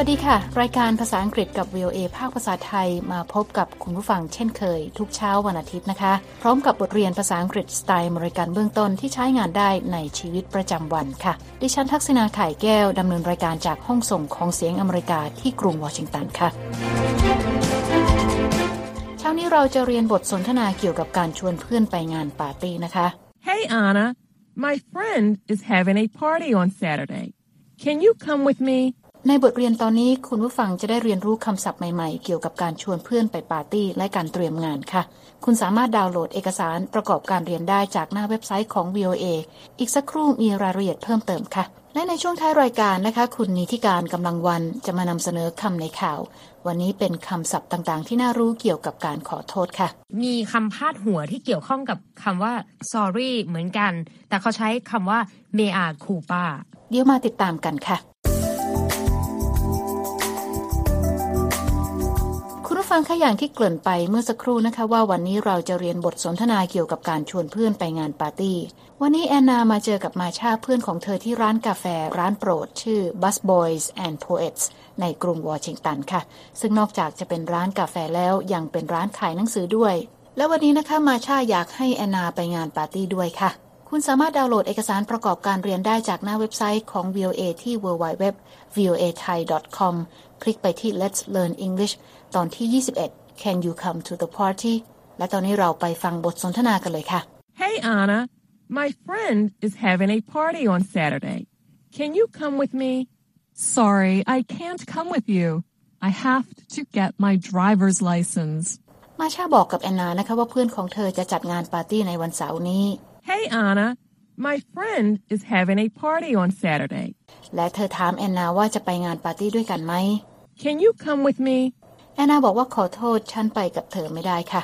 วัสดีค่ะ รายการภาษาอังกฤษกับ VOA ภาคภาษาไทยมาพบกับคุณผู้ฟังเช่นเคย ทุกเช้าวันอาทิตย์นะคะ พร้อมกับบทเรียนภาษาอังกฤษสไตล์อเมริกันเบื้องต้นที่ใช้งานได้ในชีวิตประจำวันค่ะ ดิฉันทักษณาไข่แก้วดำเนินรายการจากห้องส่งของเสียงอเมริกาที่กรุงวอชิงตันค่ะเช้านี้เราจะเรียนบทสนทนาเกี่ยวกับการชวนเพื่อนไปงานปาร์ตี้นะคะ Hey Anna, my friend is having a party on Saturday. Can you come with me? ในบทเรียนตอนนี้คุณผู้ฟังจะได้เรียนรู้คำศัพท์ใหม่ๆ เกี่ยวกับการชวนเพื่อนไปปาร์ตี้ และการเตรียมงานค่ะ คุณสามารถดาวน์โหลดเอกสารประกอบการเรียนได้จากหน้าเว็บไซต์ของ VOA อีกสักครู่มีรายละเอียดเพิ่มเติมค่ะ และในช่วงท้ายรายการนะคะ คุณนิติการกำลังวันจะมานำเสนอคำในข่าว วันนี้เป็นคำศัพท์ต่างๆ ที่น่ารู้เกี่ยวกับการขอโทษค่ะ มีคำพาดหัวที่เกี่ยวข้องกับคำว่า sorry เหมือนกัน แต่เขาใช้คำว่า mea culpa เดี๋ยวมาติดตามกันค่ะ ผู้ฟังคะอย่างที่เกริ่นไปเมื่อสักครู่นะคะ ว่าวันนี้เราจะเรียนบทสนทนาเกี่ยวกับการชวนเพื่อนไปงานปาร์ตี้ วันนี้แอนนามาเจอกับมาชาเพื่อนของเธอที่ร้านกาแฟร้านโปรด ชื่อ Bus Boys and Poets ในกรุงวอชิงตันค่ะ ซึ่งนอกจากจะเป็นร้านกาแฟแล้วยังเป็นร้านขายหนังสือด้วย และวันนี้นะคะมาชาอยากให้แอนนาไปงานปาร์ตี้ด้วยค่ะ คุณสามารถดาวน์โหลดเอกสารประกอบการเรียนได้จากหน้าเว็บไซต์ของ VOA ที่ www.voathai.com คลิกไปที่ Let's Learn English ตอนที่ 21 Can you come to the party และตอนนี้เราไปฟังบทสนทนากันเลยค่ะ Hey Anna, my friend is having a party on Saturday. Can you come with me? Sorry, I can't come with you. I have to get my driver's license. มาชาบอกกับแอนนานะคะว่าเพื่อนของเธอจะจัดงานปาร์ตี้ในวันเสาร์นี้ Hey Anna, my friend is having a party on Saturday. และเธอถามแอนนาว่าจะไปงานปาร์ตี้ด้วยกันไหม Can you come with me? แอนนาบอกว่าขอโทษฉันไปกับเธอไม่ได้ค่ะ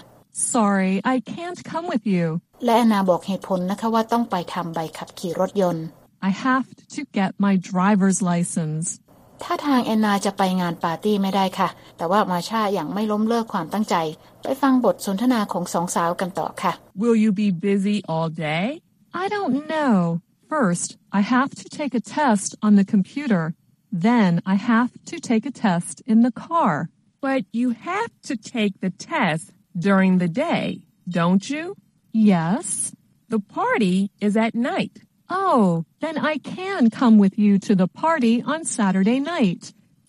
Sorry, I can't come with you. และแอนนาบอกเหตุผลนะคะว่าต้องไปทำใบขับขี่รถยนต์ I have to get my driver's license. ถ้าทางแอนนาจะไปงานปาร์ตี้ไม่ได้ค่ะ แต่ว่ามาชาอย่างไม่ล้มเลิกความตั้งใจ ไปฟังบทสนทนาของสองสาวกันต่อค่ะ Will you be busy all day? I don't know. First, I have to take a test on the computer. Then I have to take a test in the car. But you have to take the test during the day, don't you? Yes. The party is at night. Oh, then I can come with you to the party on Saturday night.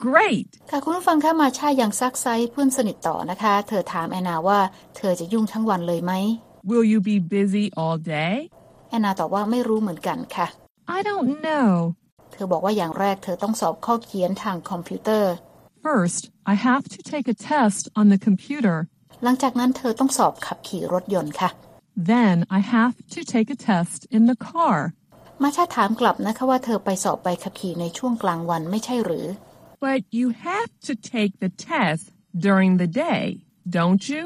Great! ค่ะคุณผู้ฟังคะมาชายังซักไซเพื่อนสนิทต่อนะคะ เธอถามแอนนาว่า เธอจะยุ่งทั้งวันเลยไหม Will you be busy all day? แอนนาตอบว่าไม่รู้เหมือนกันค่ะ I don't know. เธอบอกว่าอย่างแรกเธอต้องสอบข้อเขียนทางคอมพิวเตอร์ First, I have to take a test on the computer. หลังจากนั้นเธอต้องสอบขับขี่รถยนต์ค่ะ Then I have to take a test in the car. มาชาถามกลับนะคะว่าเธอไปสอบใบขับขี่ในช่วงกลางวันไม่ใช่หรือ But you have to take the test during the day, don't you?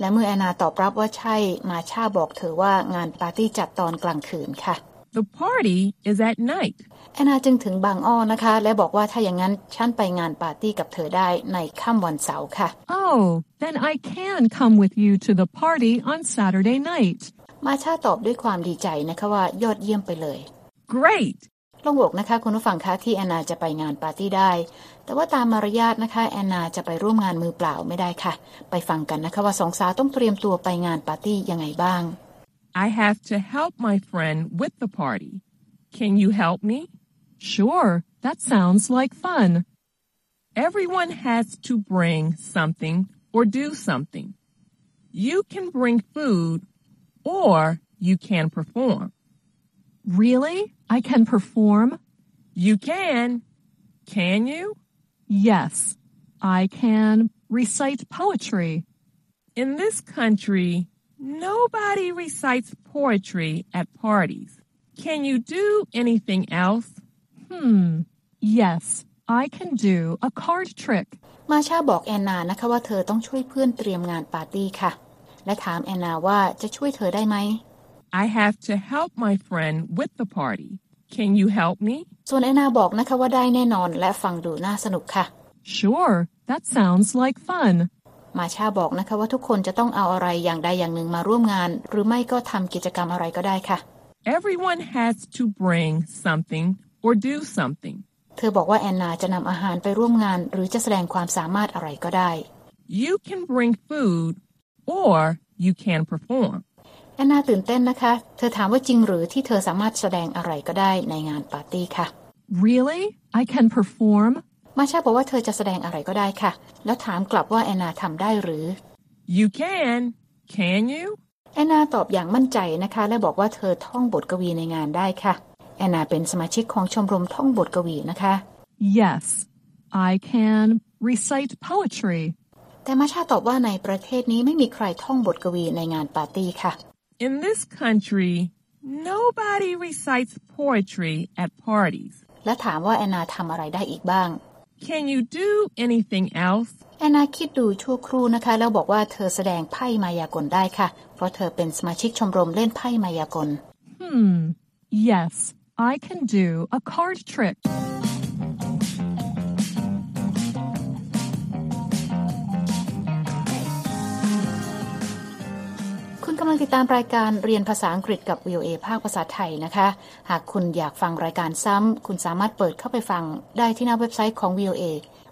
และเมื่อแอนนาตอบรับว่าใช่ มาชาบอกเธอว่างานปาร์ตี้จัดตอนกลางคืนค่ะ The party is at night. แอนนาจึงถึงบางอ้อนะคะ และบอกว่าถ้าอย่างนั้นฉันไปงานปาร์ตี้กับเธอได้ในค่ำวันเสาร์ค่ะ Oh, then I can come with you to the party on Saturday night. มาชาตอบด้วยความดีใจนะคะว่ายอดเยี่ยมไปเลย Great! โลงอกนะคะคุณผู้ฟังคะที่แอนนาจะไปงานปาร์ตี้ได้ แต่ว่าตามมารยาทนะคะแอนนาจะไปร่วมงานมือเปล่าไม่ได้ค่ะ ไปฟังกันนะคะว่าสองสาวต้องเตรียมตัวไปงานปาร์ตี้ยังไงบ้าง I have to help my friend with the party. Can you help me? Sure, that sounds like fun. Everyone has to bring something or do something. You can bring food or you can perform. Really? I can perform? You can. Can you? Yes. I can recite poetry. In this country, nobody recites poetry at parties. Can you do anything else? Hmm. Yes, I can do a card trick. มาชาบอกแอนนานะคะว่าเธอต้องช่วยเพื่อนเตรียมงานปาร์ตี้ค่ะ และถามแอนนาว่าจะช่วยเธอได้ไหม I have to help my friend with the party. Can you help me? ส่วนแอนนาบอกนะคะว่าได้แน่นอนและฟังดูน่าสนุกค่ะ Sure, that sounds like fun. มาชาบอกนะคะว่าทุกคนจะต้องเอาอะไรอย่างใดอย่างหนึ่งมาร่วมงาน หรือไม่ก็ทำกิจกรรมอะไรก็ได้ค่ะ Everyone has to bring something or do something. เธอบอกว่าแอนนาจะนำอาหารไปร่วมงาน หรือจะแสดงความสามารถอะไรก็ได้ You can bring food or you can perform. แอนนาตื่นเต้นนะคะ เธอถามว่าจริงหรือที่เธอสามารถแสดงอะไรก็ได้ในงานปาร์ตี้ค่ะ Really? I can perform? มาชาบอกว่าเธอจะแสดงอะไรก็ได้ค่ะ แล้วถามกลับว่าแอนนาทำได้หรือ You can. Can you? แอนนาตอบอย่างมั่นใจนะคะ และบอกว่าเธอท่องบทกวีในงานได้ค่ะ แอนนาเป็นสมาชิกของชมรมท่องบทกวีนะคะ Yes, I can recite poetry. แต่มาชาตอบว่าในประเทศนี้ไม่มีใครท่องบทกวีในงานปาร์ตี้ค่ะ In this country, nobody recites poetry at parties. และถามว่าแอนนาทำอะไรได้อีกบ้าง Can you do anything else? แอนนาคิดดูชั่วครู่นะคะ แล้วบอกว่าเธอแสดงไพ่มายากลได้ค่ะ เพราะเธอเป็นสมาชิกชมรมเล่นไพ่มายากล Hmm. Yes, I can do a card trick. กำลังติดตามรายการเรียนภาษาอังกฤษกับ VOA ภาคภาษาไทยนะคะ หากคุณอยากฟังรายการซ้ำ คุณสามารถเปิดเข้าไปฟังได้ที่หน้าเว็บไซต์ของ VOA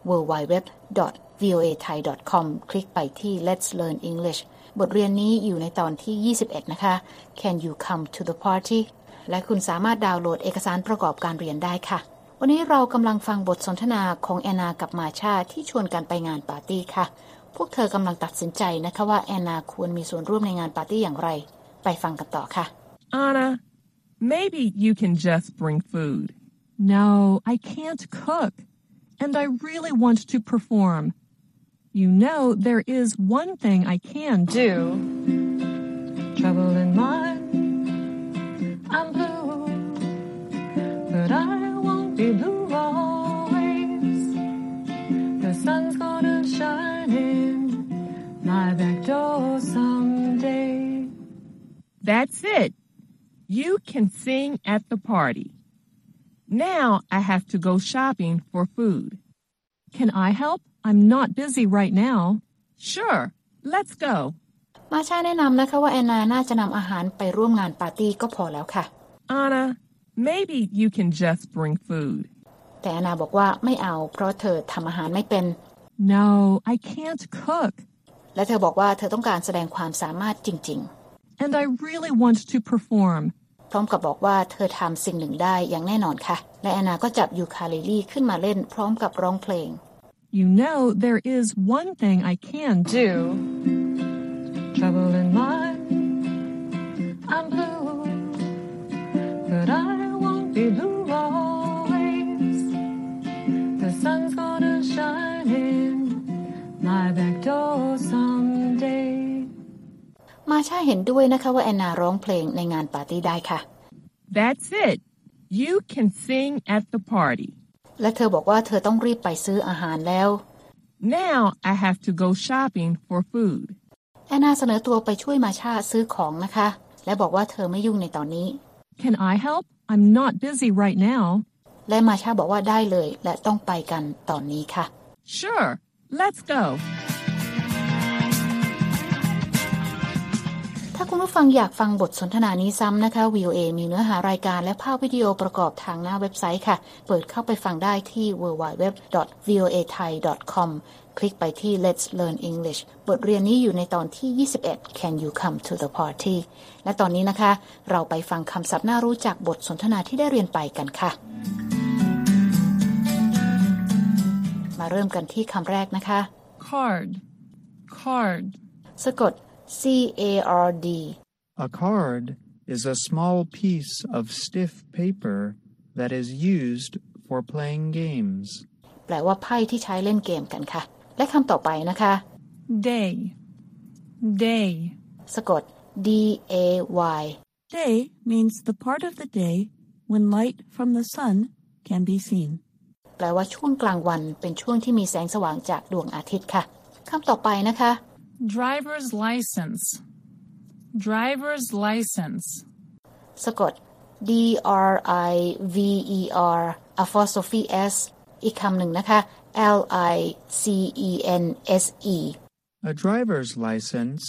www.voathai.com คลิกไปที่ Let's Learn English บทเรียนนี้อยู่ในตอนที่ 21 นะคะ Can you come to the party และคุณสามารถดาวน์โหลดเอกสารประกอบการเรียนได้ค่ะ วันนี้เรากำลังฟังบทสนทนาของแอนนากับมาชาที่ชวนกันไปงานปาร์ตี้ค่ะ พวกเธอกำลังตัดสินใจนะคะว่าแอนนาควรมีส่วนร่วมในงานปาร์ตี้อย่างไร ไปฟังกันต่อค่ะ Anna, maybe you can just bring food. No, I can't cook. And I really want to perform. You know, there is one thing I can do. Trouble in mind, I'm blue. But I won't be blue always. The sun's gonna shine in my back door someday. That's it. You can sing at the party. Now I have to go shopping for food. Can I help? I'm not busy right now. Sure, let's go. มาชาแนะนำนะคะว่าแอนนาน่าจะนำอาหารไปร่วมงานปาร์ตี้ก็พอแล้วค่ะ Anna, maybe you can just bring food. แต่แอนนาบอกว่าไม่เอา เพราะเธอทำอาหารไม่เป็น No, I can't cook. และเธอบอกว่าเธอต้องการแสดงความสามารถจริง And I really want to perform. ๆพร้อมกับบอกว่าเธอทำสิ่งหนึ่งได้อย่างแน่นอนค่ะ และแอนนาก็จับยูคาลิลี่ขึ้นมาเล่นพร้อมกับร้องเพลง You know, there is one thing I can do. Trouble in mind, มาชาเห็นด้วยนะคะว่าแอนนาร้องเพลงในงานปาร์ตี้ได้ค่ะ That's it. You can sing at the party. และเธอบอกว่าเธอต้องรีบไปซื้ออาหารแล้ว Now I have to go shopping for food. แอนนาเสนอตัวไปช่วยมาชาซื้อของนะคะ และบอกว่าเธอไม่ยุ่งในตอนนี้ Can I help? I'm not busy right now. และมาชาบอกว่าได้เลยและต้องไปกันตอนนี้ค่ะ Sure, let's go. ถ้าคุณผู้ฟังอยากฟังบทสนทนานี้ซ้ำนะคะ VOA มีเนื้อหารายการและภาพวิดีโอประกอบทางหน้าเว็บไซต์ค่ะ เปิดเข้าไปฟังได้ที่ www.voathai.com คลิกไปที่ Let's Learn English บทเรียนนี้อยู่ในตอนที่ 21 Can you come to the party และตอนนี้นะคะ เราไปฟังคำศัพท์น่ารู้จากบทสนทนาที่ได้เรียนไปกันค่ะ มาเริ่มกันที่คำแรกนะคะ Card. Card. สะกด C A R D A card is a small piece of stiff paper that is used for playing games. แปลว่าไพ่ที่ใช้เล่นเกมกันค่ะ และคำต่อไปนะคะ Day. Day. สะกด D A Y Day means the part of the day when light from the sun can be seen. แปลว่าช่วงกลางวันเป็นช่วงที่มีแสงสว่างจากดวงอาทิตย์ค่ะคำต่อไปนะคะ Driver's license. Driver's license. สะกด D R I V E R apostrophe S อีกคำหนึ่งนะคะ L I C E N S E A driver's license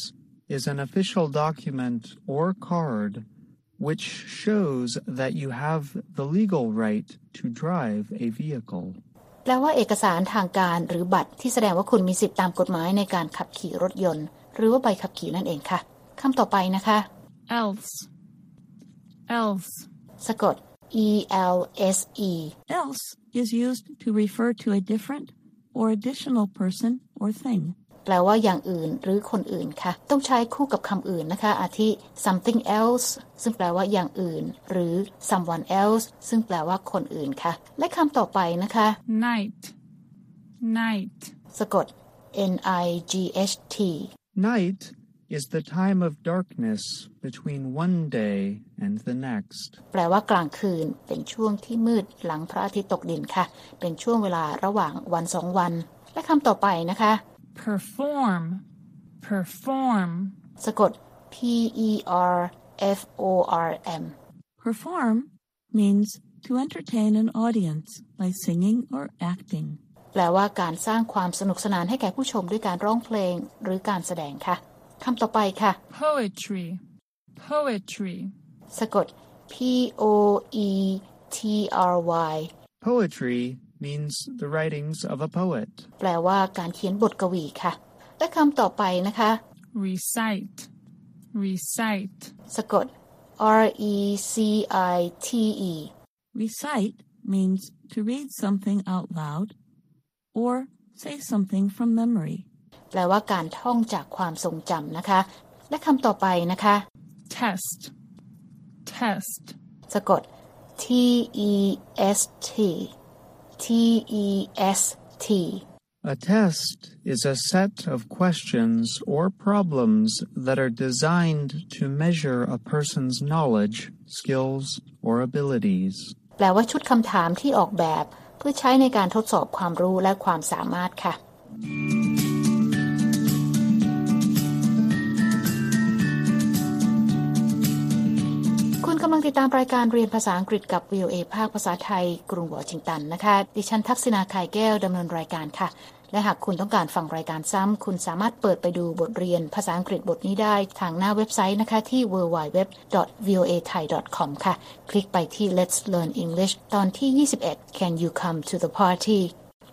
is an official document or card which shows that you have the legal right to drive a vehicle. แปลว่าเอกสารทางการหรือบัตรที่แสดงว่าคุณมีสิทธิตามกฎหมายในการขับขี่รถยนต์ หรือว่าใบขับขี่นั่นเองค่ะคำต่อไปนะคะ else, else, สะกด e l s e Else is used to refer to a different or additional person or thing. แปลว่าอย่างอื่นหรือคนอื่นค่ะ ต้องใช้คู่กับคำอื่นนะคะ อาทิ something else ซึ่งแปลว่าอย่างอื่น หรือ someone else ซึ่งแปลว่าคนอื่นค่ะ และคำต่อไปนะคะ night, night, สะกด n i g h t Night is the time of darkness between one day and the next. แปลว่ากลางคืน เป็นช่วงที่มืดหลังพระอาทิตย์ตกดินค่ะ เป็นช่วงเวลาระหว่างวันสองวัน และคำต่อไปนะคะ perform, perform, สะกด p e r f o r m Perform means to entertain an audience by singing or acting. แปลว่าการสร้างความสนุกสนานให้แก่ผู้ชมด้วยการร้องเพลงหรือการแสดงค่ะคำต่อไปค่ะ poetry, poetry, สะกด p o e t r y Poetry means the writings of a poet. แปลว่าการเขียนบทกวีค่ะ และคำต่อไปนะคะ recite, recite, สะกด r e c i t e Recite means to read something out loud or say something from memory. แปลว่าการท่องจากความทรงจำนะคะ และคำต่อไปนะคะ test, test, สะกด t e s t t e s t A test is a set of questions or problems that are designed to measure a person's knowledge, skills, or abilities. แปลว่าชุดคำถามที่ออกแบบ เพื่อใช้ในการทดสอบความรู้และความสามารถค่ะ ำลังติดตามรายการเรียนภาษาอังกฤษกับ VOA ภาคภาษาไทย กรุงวอชิงตันนะคะ ดิฉันทักษณาไข่แก้วดำเนินรายการค่ะ และหากคุณต้องการฟังรายการซ้ำ คุณสามารถเปิดไปดูบทเรียนภาษาอังกฤษบทนี้ได้ทางหน้าเว็บไซต์นะคะที่ www.voathai.com ค่ะ คลิกไปที่ Let's Learn English ตอนที่ 21 Can you come to the party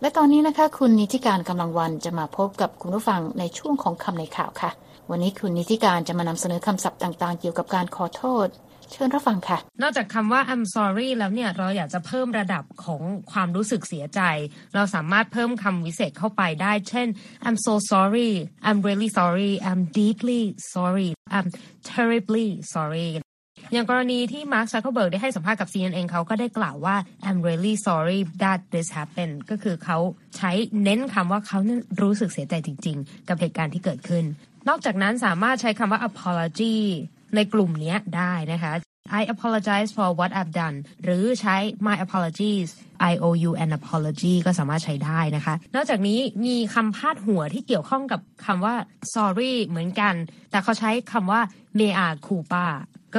และตอนนี้นะคะ คุณนิติการกำลังวันจะมาพบกับคุณผู้ฟังในช่วงของคำในข่าวค่ะ วันนี้คุณนิติการจะมานำเสนอคำศัพท์ต่าง ๆ เกี่ยวกับการขอโทษ เชิญรับฟังค่ะ นอกจากคำว่า I'm sorry แล้วเนี่ยเราอยากจะเพิ่มระดับของความรู้สึกเสียใจ เราสามารถเพิ่มคำวิเศษเข้าไปได้ เช่น I'm so sorry I'm really sorry I'm deeply sorry I'm terribly sorry อย่างกรณีที่มาร์คซักเคอร์เบิร์กได้ให้สัมภาษณ์กับ CNN เขาก็ได้กล่าวว่า I'm really sorry that this happened ก็คือเขาใช้เน้นคำว่าเขานั้นรู้สึกเสียใจจริง ๆ กับเหตุการณ์ที่เกิดขึ้น นอกจากนั้นสามารถใช้คำว่า apology ในกลุ่มเนี้ยได้นะคะ I apologize for what I've done หรือใช้ my apologies I O U an apology ก็สามารถใช้ได้นะคะ นอกจากนี้มีคำพาดหัวที่เกี่ยวข้องกับคำว่า sorry เหมือนกัน แต่เขาใช้คำว่า mea culpa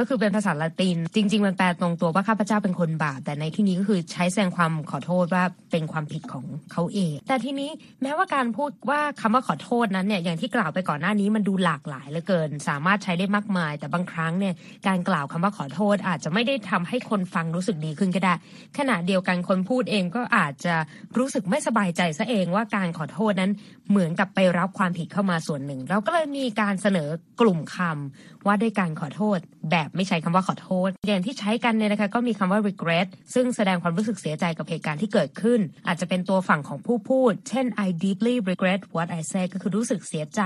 ก็คือเป็นภาษาละติน จริง ๆ มันแปลตรงตัวว่าข้าพเจ้าเป็นคนบาป แต่ในที่นี้ก็คือใช้แสดงความขอโทษว่าเป็นความผิดของเขาเอง แต่ทีนี้แม้ว่าการพูดว่าคำว่าขอโทษนั้นเนี่ยอย่างที่กล่าวไปก่อนหน้านี้มันดูหลากหลายเหลือเกิน สามารถใช้ได้มากมาย แต่บางครั้งเนี่ยการกล่าวคำว่าขอโทษอาจจะไม่ได้ทำให้คนฟังรู้สึกดีขึ้นก็ได้ ขณะเดียวกันคนพูดเองก็อาจจะรู้สึกไม่สบายใจซะเองว่าการขอโทษนั้นเหมือนกับไปรับความผิดเข้ามาส่วนหนึ่ง เราก็เลยมีการเสนอกลุ่มคำว่าด้วยการขอโทษ แบบไม่ใช้คำว่าขอโทษอย่างที่ใช้กันเนี่ยนะคะก็มีคำว่า regret ซึ่งแสดงความรู้สึกเสียใจกับเหตุการณ์ที่เกิดขึ้น อาจจะเป็นตัวฝั่งของผู้พูด เช่น I deeply regret what I said ก็คือรู้สึกเสียใจ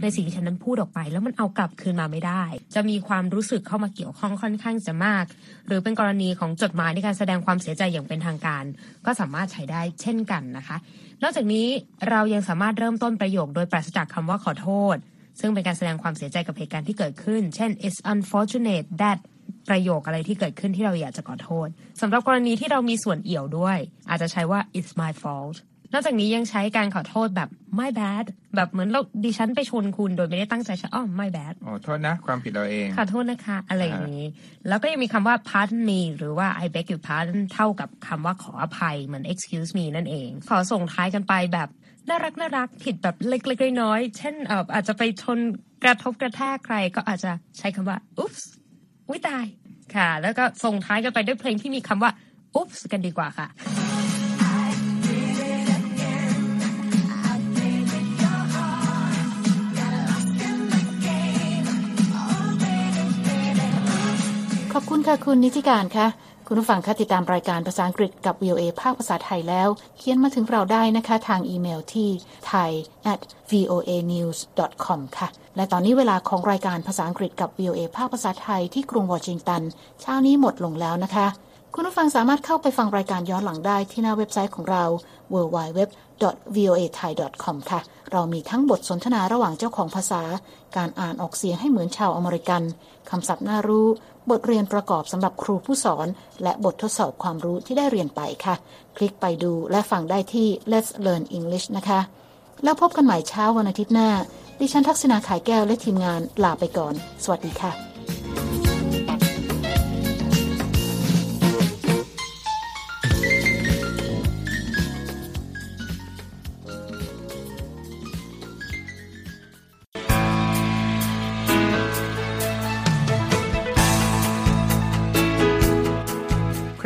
ในสิ่งที่ฉันนั้นพูดออกไป แล้วมันเอากลับคืนมาไม่ได้ จะมีความรู้สึกเข้ามาเกี่ยวข้องค่อนข้างจะมาก หรือเป็นกรณีของจดหมายในการแสดงความเสียใจอย่างเป็นทางการก็สามารถใช้ได้เช่นกันนะคะ นอกจากนี้เรายังสามารถเริ่มต้นประโยคโดยปราศจากคำว่าขอโทษ ซึ่งเป็นการแสดงความเสียใจกับเหตุการณ์ที่เกิดขึ้น เช่น it's unfortunate that ประโยคอะไรที่เกิดขึ้นที่เราอยากจะขอโทษสำหรับกรณีที่เรามีส่วนเอี่ยวด้วย อาจจะใช้ว่า it's my fault นอกจากนี้ยังใช้การขอโทษแบบ my bad แบบเหมือนเราดิฉันไปชนคุณโดยไม่ได้ตั้งใจใช่อ๋อ my bad อ๋อโทษนะ ความผิดเราเองขอโทษนะคะ อะไรอย่างนี้ แล้วก็ยังมีคำว่า pardon me หรือว่า I beg your pardon เท่ากับคำว่าขออภัยเหมือน excuse me นั่นเอง ขอส่งท้ายกันไปแบบน่ารักน่ารักผิดแบบเล็กๆน้อยๆเช่นเอ่ออาจจะไปชนกระทบกระแทกใครก็อาจจะใช้คำว่า oops วิตายค่ะ แล้วก็ส่งท้ายกันไปด้วยเพลงที่มีคำว่า oops กันดีกว่าค่ะ อบคุณค่ะคุณนิติการค่ะ คุณผู้ฟังคะติดตามรายการภาษาอังกฤษกับ VOA ภาคภาษาไทยแล้ว เขียนมาถึงเราได้นะคะทางอีเมลที่ thai at voa news com ค่ะ และตอนนี้เวลาของรายการภาษาอังกฤษกับ VOA ภาคภาษาไทยที่กรุงวอชิงตัน เช้านี้หมดลงแล้วนะคะ คุณผู้ฟังสามารถเข้าไปฟังรายการย้อนหลังได้ที่หน้าเว็บไซต์ของเรา www voa thai com ค่ะ เรามีทั้งบทสนทนาระหว่างเจ้าของภาษา การอ่านออกเสียงให้เหมือนชาวอเมริกัน คำศัพท์น่ารู้ บทเรียนประกอบสำหรับครูผู้สอน และบททดสอบความรู้ที่ได้เรียนไปค่ะ คลิกไปดูและฟังได้ที่ Let's Learn English นะคะ แล้วพบกันใหม่เช้าวันอาทิตย์หน้า ดิฉันทักษณาขายแก้วและทีมงานลาไปก่อน สวัสดีค่ะ